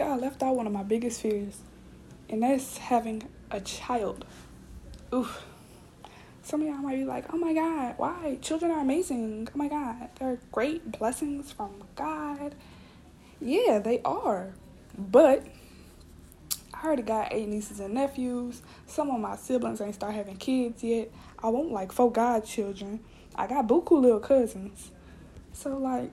y'all left out one of my biggest fears, and that's having a child. Oof. Some of y'all might be like, oh my God, why? Children are amazing. Oh my God, they're great blessings from God. Yeah, they are. But I already got eight nieces and nephews. Some of my siblings ain't start having kids yet. I want like four godchildren. I got buku little cousins. So like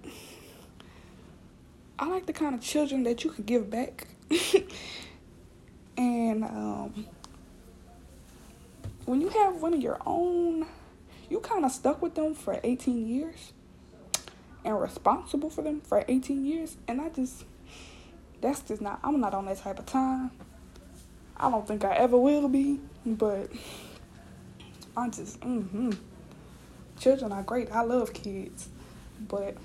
I like the kind of children that you can give back. and um, when you have one of your own, you kind of stuck with them for 18 years and responsible for them for 18 years. And I just, that's just not, I'm not on that type of time. I don't think I ever will be, but I just, mm-hmm. Children are great. I love kids, but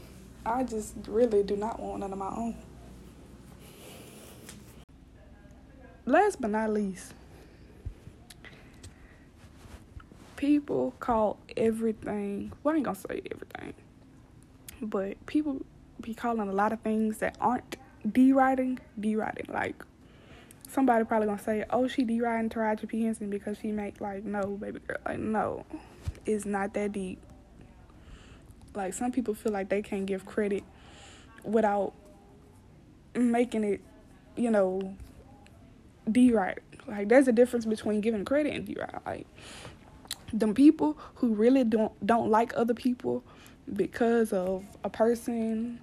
I just really do not want none of my own. Last but not least, people call everything, well, I ain't gonna say everything, but people be calling a lot of things that aren't D writing, D writing. Like, somebody probably gonna say, oh, she D writing Taraji P. Henson because she make, like, no, baby girl. Like, no, it's not that deep. Like some people feel like they can't give credit without making it, you know, D right. Like there's a difference between giving credit and D right. Like them people who really don't don't like other people because of a person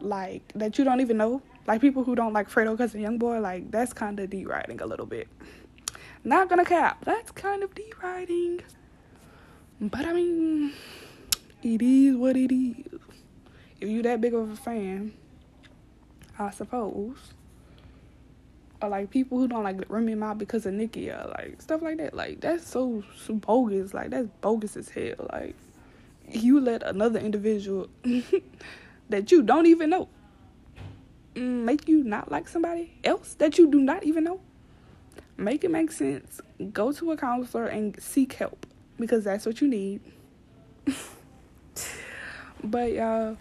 like that you don't even know. Like people who don't like Fredo a young boy, like that's kind of D writing a little bit. Not gonna cap, that's kind of D writing. But I mean, it is what it is. If you that big of a fan, I suppose. Or like people who don't like Remy Ma because of Nicki or like stuff like that. Like that's so, so bogus. Like that's bogus as hell. Like you let another individual that you don't even know make you not like somebody else that you do not even know. Make it make sense. Go to a counselor and seek help because that's what you need. But y'all,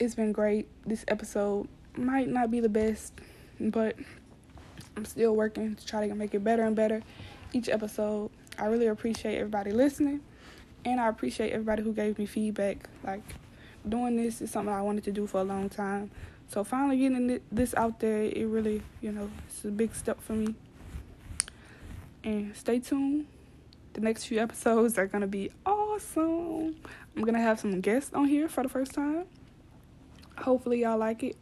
it's been great. This episode might not be the best, but I'm still working to try to make it better and better each episode. I really appreciate everybody listening, and I appreciate everybody who gave me feedback. Like, doing this is something I wanted to do for a long time. So, finally getting this out there, it really, you know, it's a big step for me. And stay tuned. The next few episodes are going to be awesome. I'm gonna have some guests on here for the first time. Hopefully, y'all like it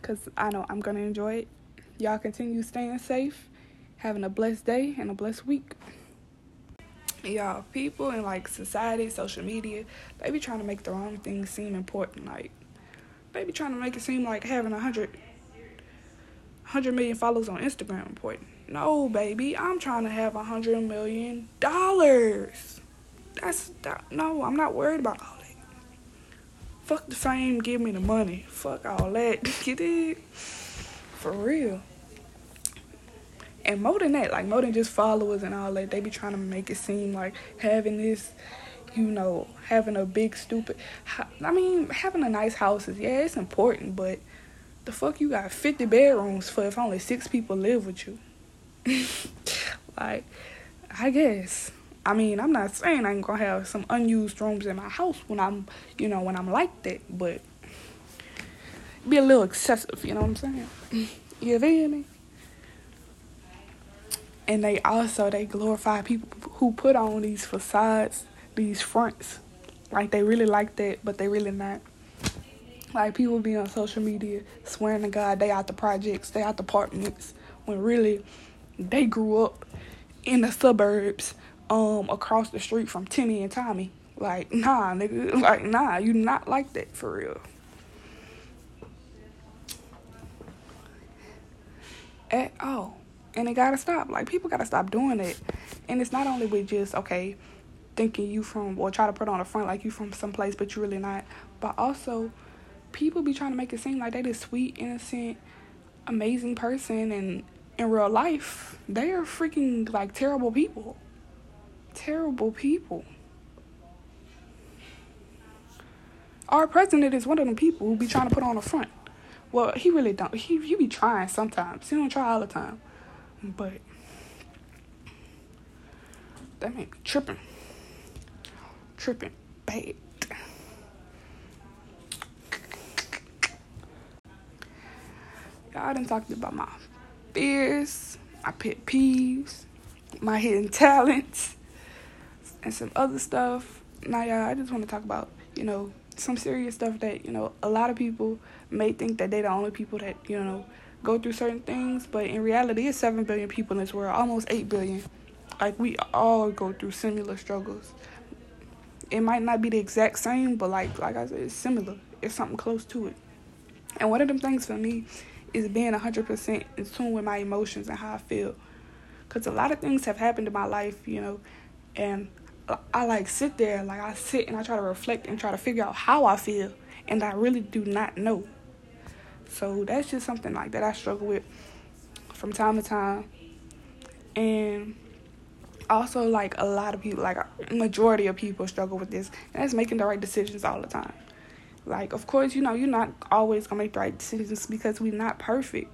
because I know I'm gonna enjoy it. Y'all continue staying safe, having a blessed day and a blessed week. Y'all, people in like society, social media, they be trying to make the wrong things seem important. Like, they be trying to make it seem like having a hundred, hundred million followers on Instagram important. No, baby, I'm trying to have a hundred million dollars. That's that, no, I'm not worried about all that. Fuck the fame, give me the money. Fuck all that. Get it? For real. And more than that, like more than just followers and all that, they be trying to make it seem like having this, you know, having a big stupid. I mean, having a nice house is yeah, it's important, but the fuck you got 50 bedrooms for if only six people live with you? like, I guess. I mean, I'm not saying I'm gonna have some unused rooms in my house when I'm, you know, when I'm like that, but be a little excessive, you know what I'm saying? You feel me? And they also they glorify people who put on these facades, these fronts, like they really like that, but they really not. Like people be on social media swearing to God they out the projects, they out the apartments, when really they grew up in the suburbs um across the street from Timmy and Tommy. Like, nah, nigga. Like, nah, you not like that for real. At all. And it gotta stop. Like people gotta stop doing it. And it's not only with just, okay, thinking you from or try to put on a front like you from someplace but you really not. But also people be trying to make it seem like they this sweet, innocent, amazing person and in real life, they are freaking like terrible people terrible people. Our president is one of them people who be trying to put on a front. Well, he really don't. He he be trying sometimes. He don't try all the time, but that made me tripping, tripping bad. Y'all done talked about my fears, my pet peeves, my hidden talents, and some other stuff. Now, y'all, I just want to talk about, you know, some serious stuff that, you know, a lot of people may think that they're the only people that, you know, go through certain things, but in reality, it's 7 billion people in this world, almost 8 billion. Like, we all go through similar struggles. It might not be the exact same, but like like I said, it's similar. It's something close to it. And one of them things for me is being 100% in tune with my emotions and how I feel. Because a lot of things have happened in my life, you know, and I like sit there, like I sit and I try to reflect and try to figure out how I feel, and I really do not know. So that's just something like that I struggle with from time to time. And also, like a lot of people, like a majority of people struggle with this, and that's making the right decisions all the time. Like, of course, you know, you're not always gonna make the right decisions because we're not perfect.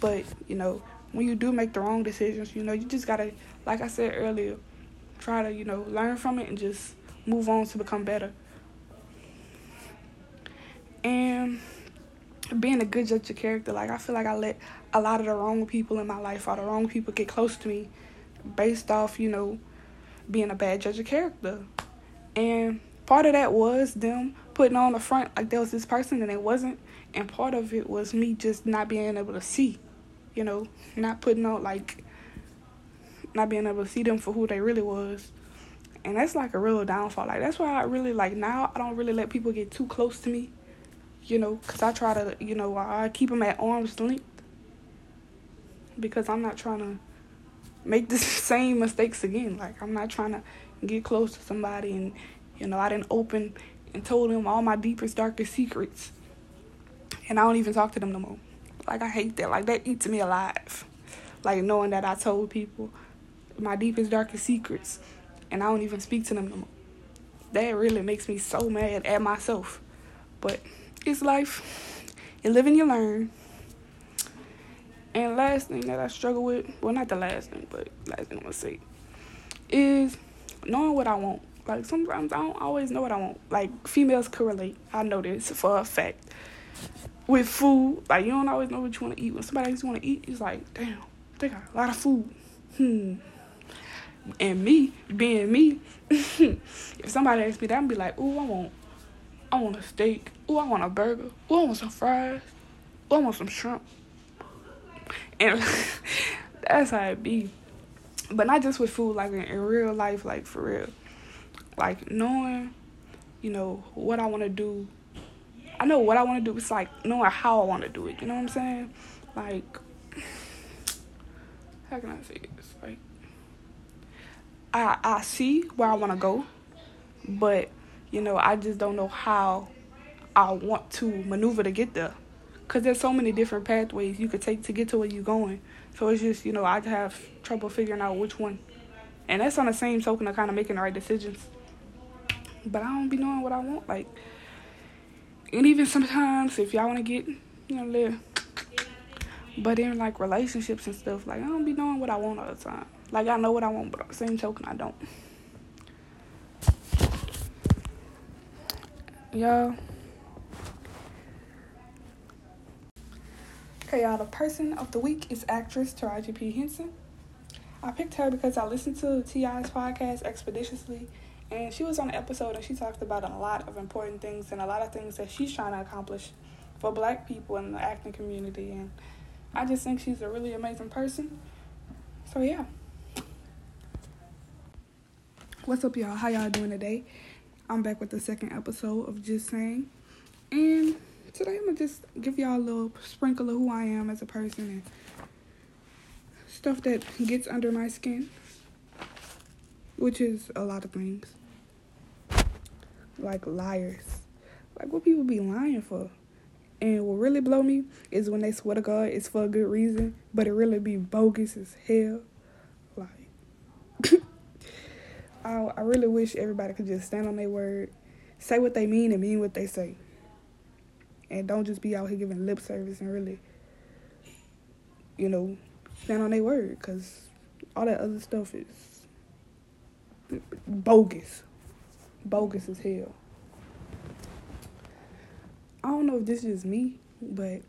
But, you know, when you do make the wrong decisions, you know, you just gotta, like I said earlier, try to, you know, learn from it and just move on to become better. And being a good judge of character, like I feel like I let a lot of the wrong people in my life or the wrong people get close to me based off, you know, being a bad judge of character. And part of that was them putting on the front like there was this person and it wasn't. And part of it was me just not being able to see, you know, not putting on like not being able to see them for who they really was. And that's like a real downfall. Like that's why I really like now I don't really let people get too close to me, you know, cuz I try to, you know, I keep them at arm's length because I'm not trying to make the same mistakes again. Like I'm not trying to get close to somebody and you know, I didn't open and told them all my deepest, darkest secrets. And I don't even talk to them no more. Like I hate that. Like that eats me alive. Like knowing that I told people my deepest, darkest secrets and I don't even speak to them no more. That really makes me so mad at myself. But it's life. You live and you learn. And last thing that I struggle with, well, not the last thing, but last thing I'm gonna say, is knowing what I want. Like sometimes I don't always know what I want. Like females correlate. I know this for a fact. With food, like you don't always know what you want to eat. When somebody else want to eat, it's like, damn, they got a lot of food. Hmm. And me, being me, if somebody asks me that, I'm be like, ooh, I want, I want a steak. Ooh, I want a burger. Ooh, I want some fries. Ooh, I want some shrimp. And that's how it be. But not just with food, like in, in real life, like for real. Like knowing, you know, what I want to do. I know what I want to do. It's like knowing how I want to do it. You know what I'm saying? Like, how can I say this? Like, I I see where I want to go, but you know, I just don't know how I want to maneuver to get there because there's so many different pathways you could take to get to where you're going. So it's just, you know, I have trouble figuring out which one. And that's on the same token of kind of making the right decisions. But I don't be knowing what I want. Like, and even sometimes if y'all want to get, you know, live. But in like relationships and stuff, like I don't be knowing what I want all the time. Like I know what I want, but same token, I don't. Y'all. Okay, y'all, the person of the week is actress Taraji P. Henson. I picked her because I listened to T.I.'s podcast ExpediTIously, and she was on the episode and she talked about a lot of important things and a lot of things that she's trying to accomplish for black people in the acting community. And I just think she's a really amazing person. So, yeah. What's up, y'all? How y'all doing today? I'm back with the second episode of Just Saying. And today I'm gonna just give y'all a little sprinkle of who I am as a person and stuff that gets under my skin, which is a lot of things. Like liars. Like what people be lying for. And what really blow me is when they swear to God it's for a good reason, but it really be bogus as hell. Like I I really wish everybody could just stand on their word, say what they mean and mean what they say and don't just be out here giving lip service and really, you know, stand on their word because all that other stuff is bogus, bogus as hell. I don't know if this is me, but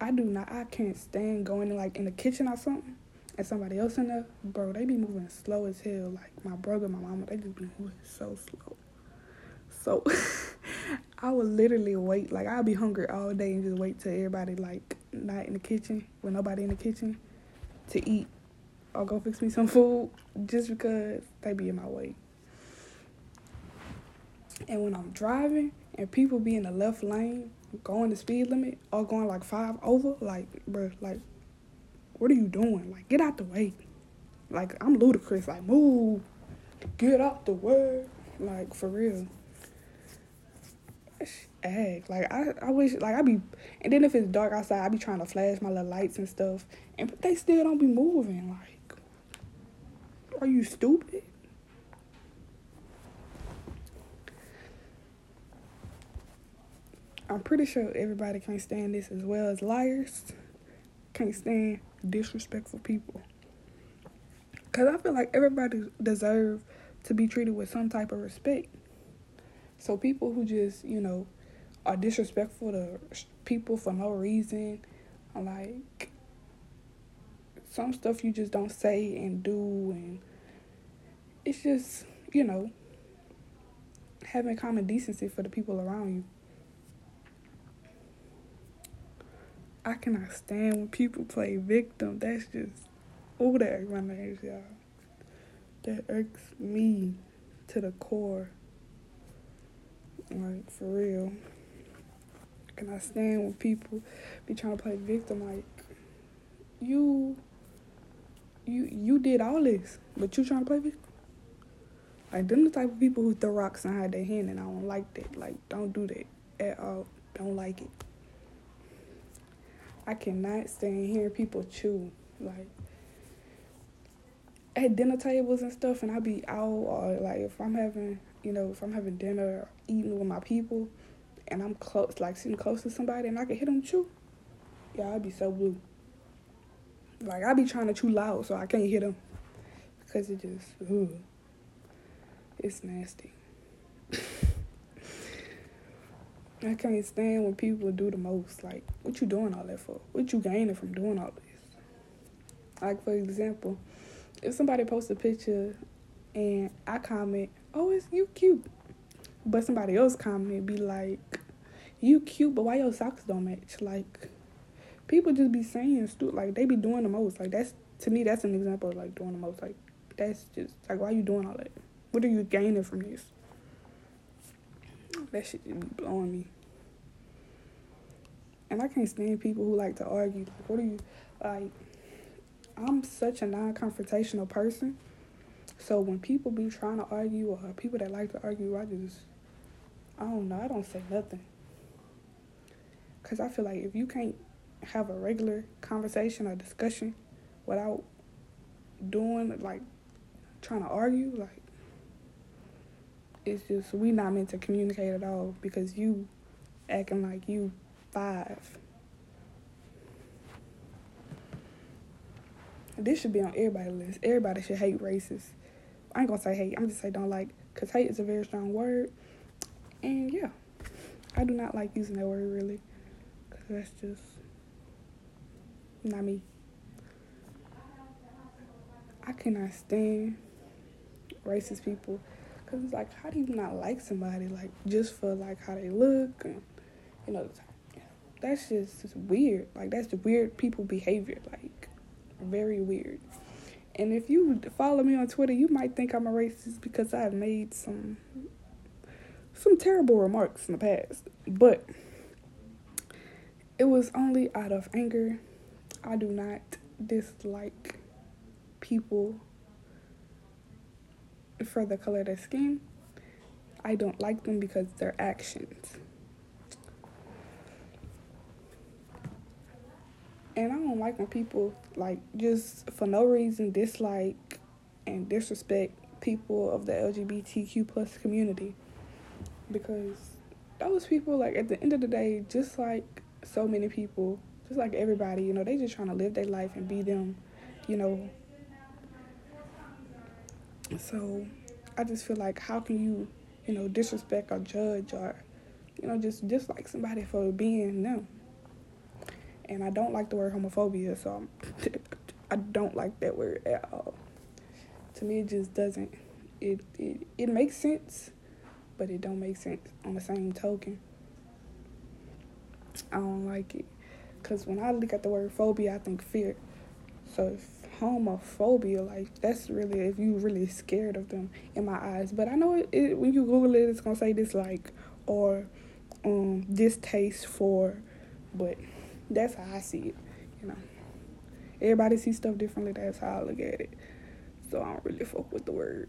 I do not. I can't stand going like in the kitchen or something, and somebody else in there, bro. They be moving slow as hell. Like my brother, my mama, they just be moving so slow. So I would literally wait. Like I'll be hungry all day and just wait till everybody like not in the kitchen, with nobody in the kitchen, to eat or go fix me some food, just because they be in my way. And when I'm driving and people be in the left lane going the speed limit or going like five over, like, bro, like, what are you doing? Like, get out the way. Like, I'm ludicrous. Like, move, get out the way. Like, for real. Ag. Like, I, I wish, like, I be, and then if it's dark outside, I be trying to flash my little lights and stuff, and they still don't be moving. Like, are you stupid? I'm pretty sure everybody can't stand this as well as liars. Can't stand disrespectful people. Cause I feel like everybody deserve to be treated with some type of respect. So people who just, you know, are disrespectful to people for no reason, like some stuff you just don't say and do and it's just, you know, having common decency for the people around you. I cannot stand when people play victim. That's just oh that irks my nerves, y'all. That irks me to the core. Like for real. Can I stand when people be trying to play victim like you you you did all this, but you trying to play victim? Like them the type of people who throw rocks and hide their hand and I don't like that. Like don't do that at all. Don't like it. I cannot stand hearing people chew. Like at dinner tables and stuff, and I be out or like if I'm having, you know, if I'm having dinner or eating with my people, and I'm close, like sitting close to somebody, and I can hear them chew. Yeah, I'd be so blue. Like I be trying to chew loud so I can't hear them, because it just, it's nasty. I can't stand when people do the most. Like, what you doing all that for? What you gaining from doing all this? Like, for example, if somebody posts a picture and I comment, oh, it's you cute. But somebody else comment be like, you cute, but why your socks don't match? Like, people just be saying stupid. Like, they be doing the most. Like, that's, to me, that's an example of, like, doing the most. Like, that's just, like, why you doing all that? What are you gaining from this? That shit just be blowing me. And I can't stand people who like to argue. What are you like? I'm such a non-confrontational person. So when people be trying to argue or people that like to argue, I just I don't know. I don't say nothing. Cause I feel like if you can't have a regular conversation or discussion without doing like trying to argue, like it's just we not meant to communicate at all because you acting like you five. This should be on everybody's list. Everybody should hate racists. I ain't gonna say hate. I'm just say don't like, cause hate is a very strong word. And yeah, I do not like using that word really, cause that's just not me. I cannot stand racist people because it's like, how do you not like somebody like just for like how they look and you know, that's just weird. Like that's the weird people behavior. Like very weird. And if you follow me on Twitter, you might think I'm a racist because I've made some some terrible remarks in the past. But it was only out of anger. I do not dislike people for the color of their skin. I don't like them because their actions. And I don't like when people like just for no reason dislike and disrespect people of the LGBTQ plus community because those people, like at the end of the day, just like so many people, just like everybody, you know, they just trying to live their life and be them, you know. So I just feel like how can you, you know, disrespect or judge or, you know, just dislike somebody for being them. And I don't like the word homophobia, so I'm, I don't like that word at all. To me, it just doesn't. It it it makes sense, but it don't make sense on the same token. I don't like it, cause when I look at the word phobia, I think fear. So if homophobia, like that's really if you really scared of them in my eyes. But I know it, it when you Google it, it's gonna say dislike or um distaste for, but that's how I see it, you know. Everybody sees stuff differently. That's how I look at it. So I don't really fuck with the word.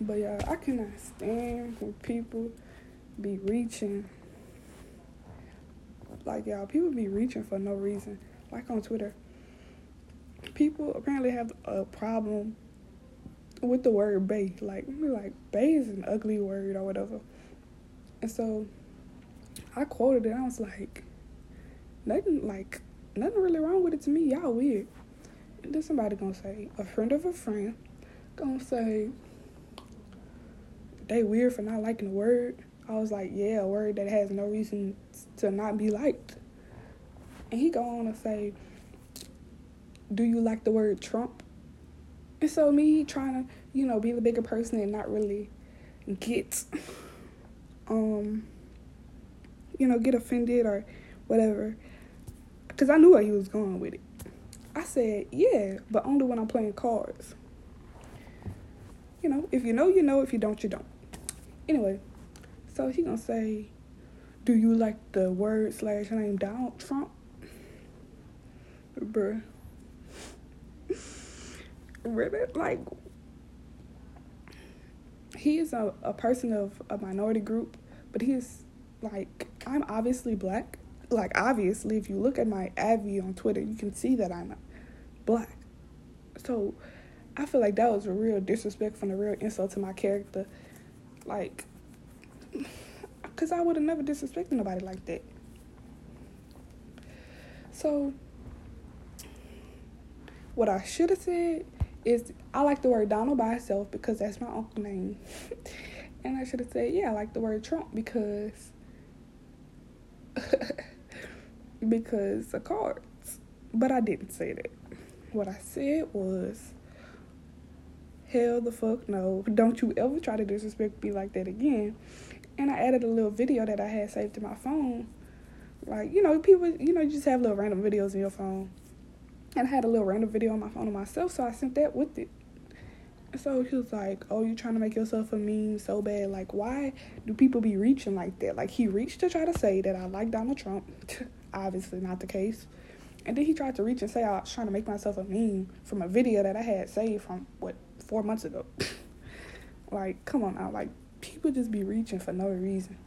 But yeah, I cannot stand when people be reaching. Like y'all, people be reaching for no reason. Like on Twitter, people apparently have a problem with the word "bay." Like, like "bay" is an ugly word or whatever. And so, I quoted it. I was like, nothing like nothing really wrong with it to me. Y'all weird. And then somebody gonna say, a friend of a friend gonna say, they weird for not liking the word. I was like, yeah, a word that has no reason to not be liked. And he go on to say, do you like the word Trump? And so me trying to, you know, be the bigger person and not really get, um, you know, get offended or whatever because I knew where he was going with it. I said, yeah, but only when I'm playing cards. You know, if you know, you know. If you don't, you don't. Anyway, so he gonna say, do you like the word slash name Donald Trump? Bruh. Really? Like, he is a, a person of a minority group, but he's like, I'm obviously black like obviously if you look at my Avi on Twitter, you can see that I'm black. So I feel like that was a real disrespect from a real insult to my character. Like, because I would have never disrespected nobody like that. So, what I should have said is I like the word Donald by itself because that's my uncle name. and I should have said, yeah, I like the word Trump because because of cards. But I didn't say that. What I said was, hell the fuck no. Don't you ever try to disrespect me like that again. And I added a little video that I had saved to my phone. Like, you know, people, you know, you just have little random videos in your phone. And I had a little random video on my phone of myself, so I sent that with it. So he was like, "Oh, you trying to make yourself a meme so bad? Like, why do people be reaching like that? Like, he reached to try to say that I like Donald Trump. Obviously, not the case. And then he tried to reach and say I was trying to make myself a meme from a video that I had saved from what four months ago. like, come on now. Like, people just be reaching for no reason.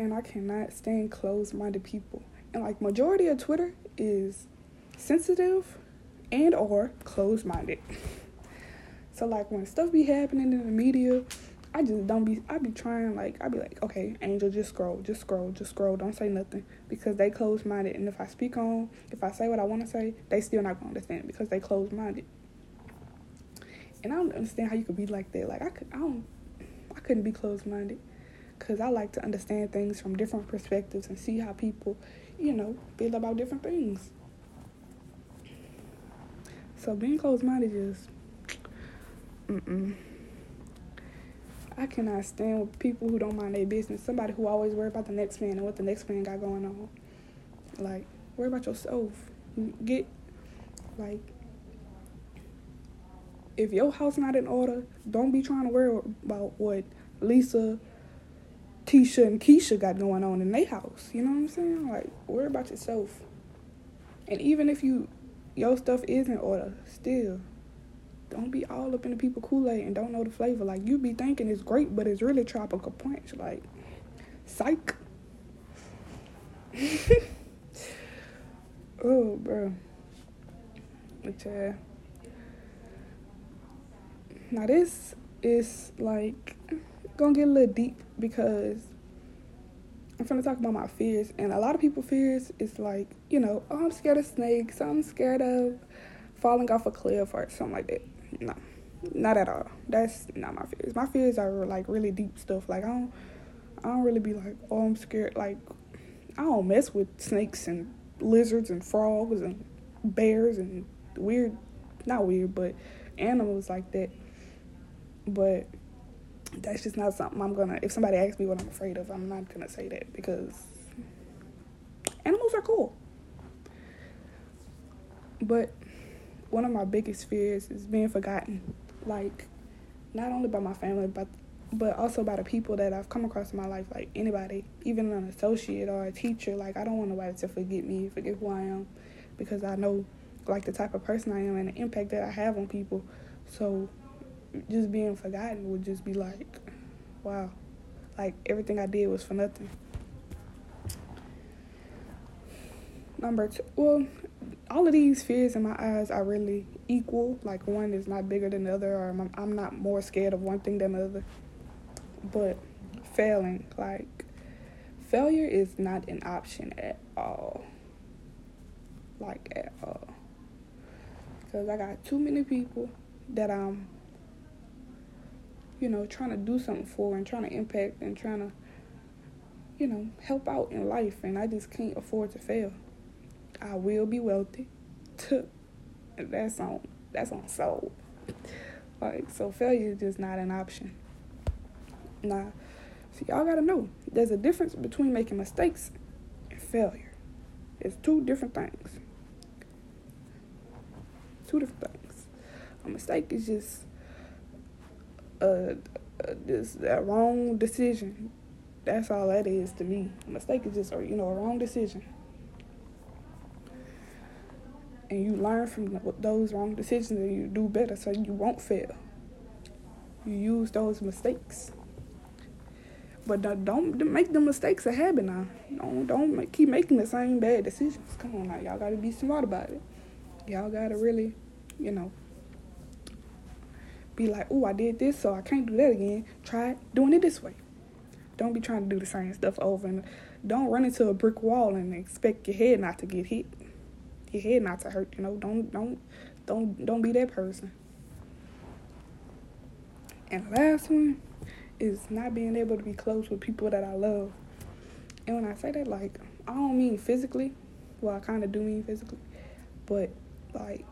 And I cannot stand closed-minded people. And like, majority of Twitter is sensitive and or closed-minded. so like when stuff be happening in the media, I just don't be I be trying like I be like, okay, Angel, just scroll, just scroll, just scroll, don't say nothing. Because they closed minded and if I speak on if I say what I wanna say, they still not gonna understand because they closed minded. And I don't understand how you could be like that. Like I could I don't I couldn't be closed minded. Cause I like to understand things from different perspectives and see how people, you know, feel about different things. So being closed minded is, mm-mm. I cannot stand with people who don't mind their business. Somebody who always worry about the next man and what the next man got going on. Like, worry about yourself. Get, like, if your house not in order, don't be trying to worry about what Lisa, Tisha, and Keisha got going on in their house. You know what I'm saying? Like, worry about yourself. And even if you your stuff is in order still. Don't be all up in the people Kool-Aid and don't know the flavor. Like you be thinking it's great, but it's really tropical punch. Like psych. oh, bro. But. Now this is like gonna get a little deep because I'm gonna talk about my fears, and a lot of people fears is like, you know, oh, I'm scared of snakes. I'm scared of falling off a cliff or something like that. No, not at all. That's not my fears. My fears are like really deep stuff. Like I don't, I don't really be like, oh, I'm scared. Like I don't mess with snakes and lizards and frogs and bears and weird, not weird, but animals like that. But that's just not something I'm gonna. If somebody asks me what I'm afraid of, I'm not gonna say that because animals are cool. But one of my biggest fears is being forgotten. Like, not only by my family, but but also by the people that I've come across in my life. Like anybody, even an associate or a teacher. Like I don't want nobody to forget me, forget who I am, because I know like the type of person I am and the impact that I have on people. So just being forgotten would just be like, wow, like everything I did was for nothing. Number two, well, all of these fears in my eyes are really equal. Like one is not bigger than the other, or I'm, not more scared of one thing than the other. But failing, like failure is not an option at all. Like at all. Because I got too many people that I'm you know, trying to do something for and trying to impact and trying to, you know, help out in life. And I just can't afford to fail. I will be wealthy. that's on that's on soul. Like so failure is just not an option. Nah. See y'all gotta know there's a difference between making mistakes and failure. It's two different things. Two different things. A mistake is just a, a this a wrong decision. That's all that is to me. A mistake is just, you know, a wrong decision. And you learn from those wrong decisions and you do better so you won't fail. You use those mistakes. But don't make the mistakes a habit now. Don't don't make, keep making the same bad decisions. Come on now, y'all gotta be smart about it. Y'all gotta really, you know, be like, oh, I did this, so I can't do that again. Try doing it this way. Don't be trying to do the same stuff over and don't run into a brick wall and expect your head not to get hit. Your head not to hurt, you know. Don't don't don't don't be that person. And the last one is not being able to be close with people that I love. And when I say that, like, I don't mean physically. Well, I kind of do mean physically. But, like,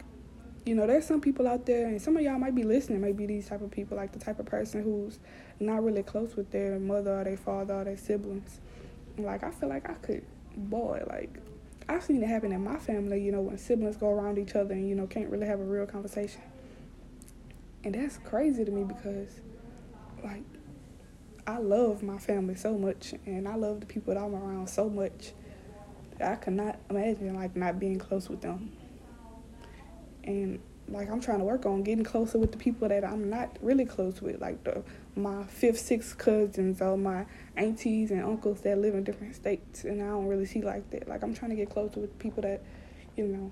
you know, there's some people out there, and some of y'all might be listening, might be these type of people, like the type of person who's not really close with their mother or their father or their siblings. Like, I feel like I could, boy, like, I've seen it happen in my family, you know, when siblings go around each other and, you know, can't really have a real conversation. And that's crazy to me because, like, I love my family so much and I love the people that I'm around so much. I could not imagine, like, not being close with them and like I'm trying to work on getting closer with the people that I'm not really close with, like the my fifth, sixth cousins or my aunties and uncles that live in different states, and I don't really see like that. Like I'm trying to get closer with people that, you know,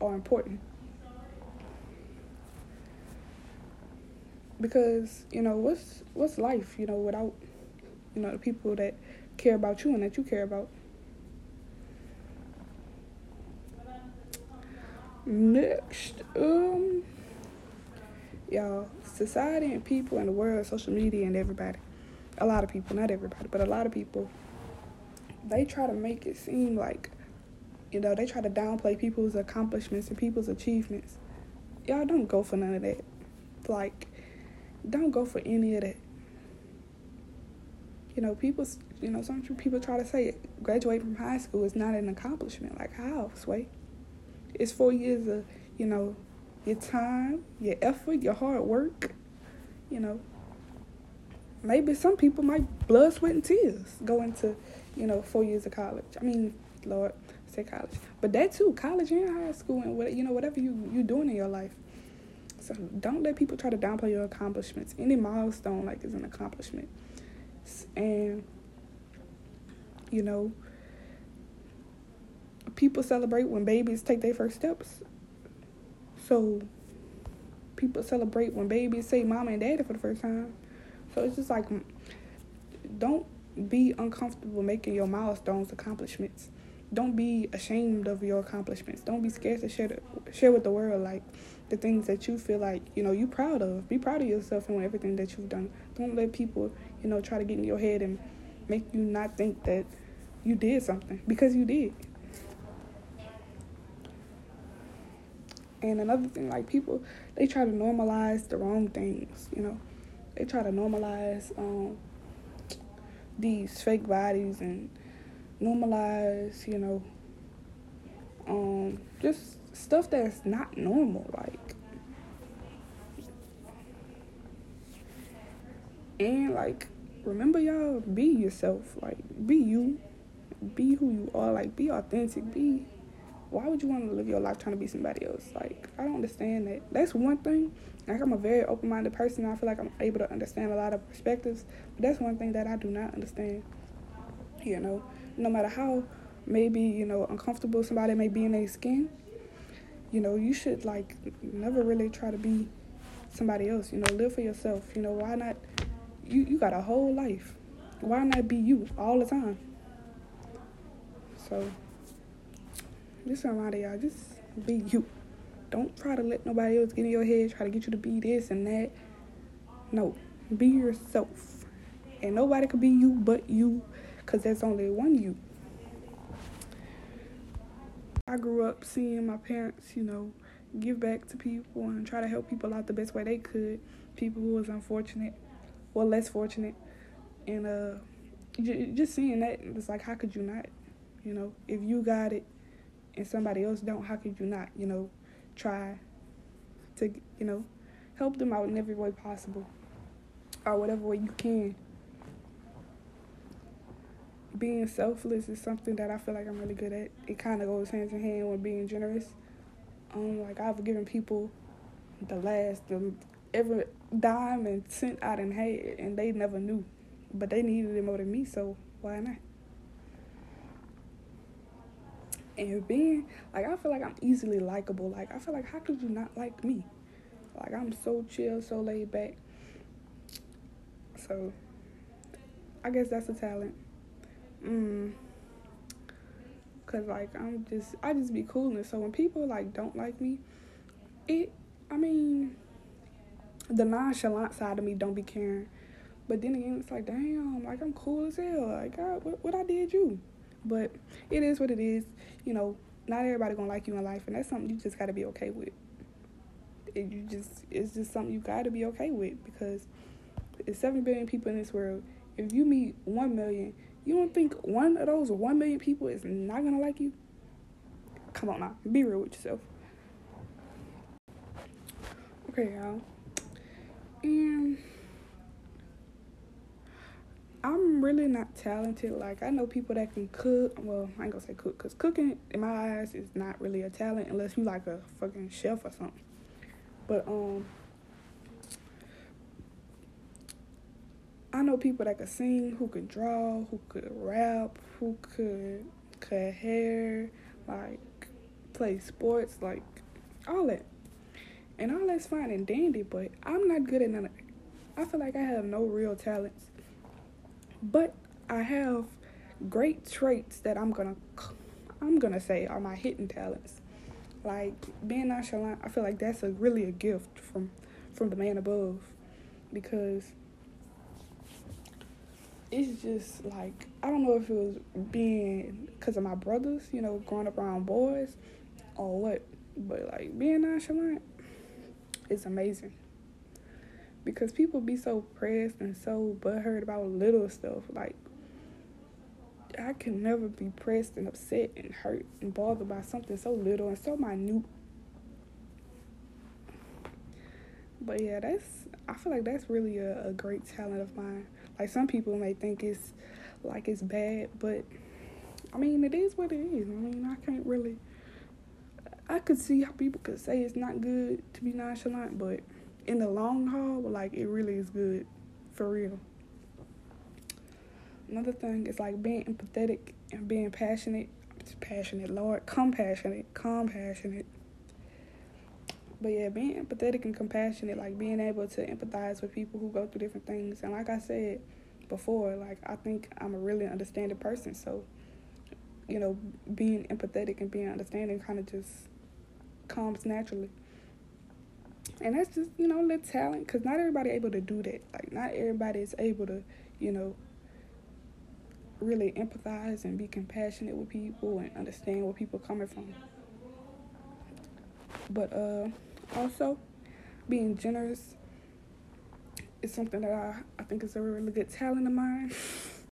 are important. Because you know what's what's life, you know, without, you know, the people that care about you and that you care about. Next, um, y'all, society and people in the world, social media and everybody, a lot of people, not everybody, but a lot of people, they try to make it seem like, you know, they try to downplay people's accomplishments and people's achievements. Y'all don't go for none of that. Like, don't go for any of that. You know, people, you know, some people try to say graduating from high school is not an accomplishment. Like, how, Sway? It's four years of, you know, your time, your effort, your hard work, you know. Maybe some people might blood, sweat, and tears go into, you know, four years of college. I mean, Lord, say college, but that too, college and high school and what you know, whatever you you doing in your life. So don't let people try to downplay your accomplishments. Any milestone like is an accomplishment, and you know, people celebrate when babies take their first steps. So people celebrate when babies say mama and daddy for the first time. So it's just like, don't be uncomfortable making your milestones accomplishments. Don't be ashamed of your accomplishments. Don't be scared to share the, share with the world like the things that you feel like you know you proud of. Be proud of yourself and everything that you've done. Don't let people you know try to get in your head and make you not think that you did something because you did. And another thing, like people, they try to normalize the wrong things. You know, they try to normalize um, these fake bodies and normalize, you know, um, just stuff that's not normal. Like, and like, remember y'all, be yourself. Like, be you. Be who you are. Like, be authentic. Be why would you want to live your life trying to be somebody else? Like, I don't understand that. That's one thing. Like, I'm a very open minded person. I feel like I'm able to understand a lot of perspectives. But that's one thing that I do not understand. You know, no matter how maybe, you know, uncomfortable somebody may be in their skin, you know, you should, like, never really try to be somebody else. You know, live for yourself. You know, why not? You, you got a whole life. Why not be you all the time? So, just a reminder, y'all. Just be you. Don't try to let nobody else get in your head, try to get you to be this and that. No, be yourself. And nobody could be you but you, because there's only one you. I grew up seeing my parents, you know, give back to people and try to help people out the best way they could. People who was unfortunate or less fortunate. And uh, just seeing that, it's like, how could you not? You know, if you got it, and somebody else don't, how could you not, you know, try to, you know, help them out in every way possible or whatever way you can. Being selfless is something that I feel like I'm really good at. It kind of goes hand in hand with being generous. Um, like I've given people the last, the every dime and cent I done had, and they never knew, but they needed it more than me, so why not? And being like I feel like I'm easily likable. Like I feel like how could you not like me? Like I'm so chill, so laid back. So I guess that's a talent. Mm. Cause like I'm just I just be cool so when people like don't like me, it I mean the nonchalant side of me don't be caring. But then again it's like damn, like I'm cool as hell. Like God, what, what I did you? But it is what it is. You know, not everybody gonna like you in life, and that's something you just gotta be okay with. It, you just it's just something you gotta be okay with because it's seven billion people in this world. If you meet one million, you don't think one of those one million people is not gonna like you? Come on now, be real with yourself. Okay, y'all. And I'm really not talented. Like I know people that can cook. Well, I ain't gonna say cook, cause cooking in my eyes is not really a talent unless you like a fucking chef or something. But um, I know people that can sing, who can draw, who could rap, who could cut hair, like play sports, like all that. And all that's fine and dandy, but I'm not good at none of it. I feel like I have no real talents but I have great traits that I'm gonna I'm gonna say are my hidden talents. Like being nonchalant, I feel like that's a really a gift from from the man above. Because it's just like I don't know if it was being because of my brothers, you know, growing up around boys or what, but like being nonchalant is amazing because people be so pressed and so butthurt about little stuff. Like, I can never be pressed and upset and hurt and bothered by something so little and so minute. But yeah, that's I feel like that's really a, a great talent of mine. Like some people may think it's like it's bad, but I mean it is what it is. I mean I can't really I could see how people could say it's not good to be nonchalant, but in the long haul, like it really is good for real. Another thing is like being empathetic and being passionate. Passionate, Lord, compassionate, compassionate. but yeah, being empathetic and compassionate, like being able to empathize with people who go through different things. And like I said before, like I think I'm a really understanding person. So, you know, being empathetic and being understanding kind of just comes naturally. And that's just, you know, little talent because not everybody able to do that. Like, not everybody is able to, you know, really empathize and be compassionate with people and understand where people coming from. But uh, also, being generous is something that I, I think is a really good talent of mine.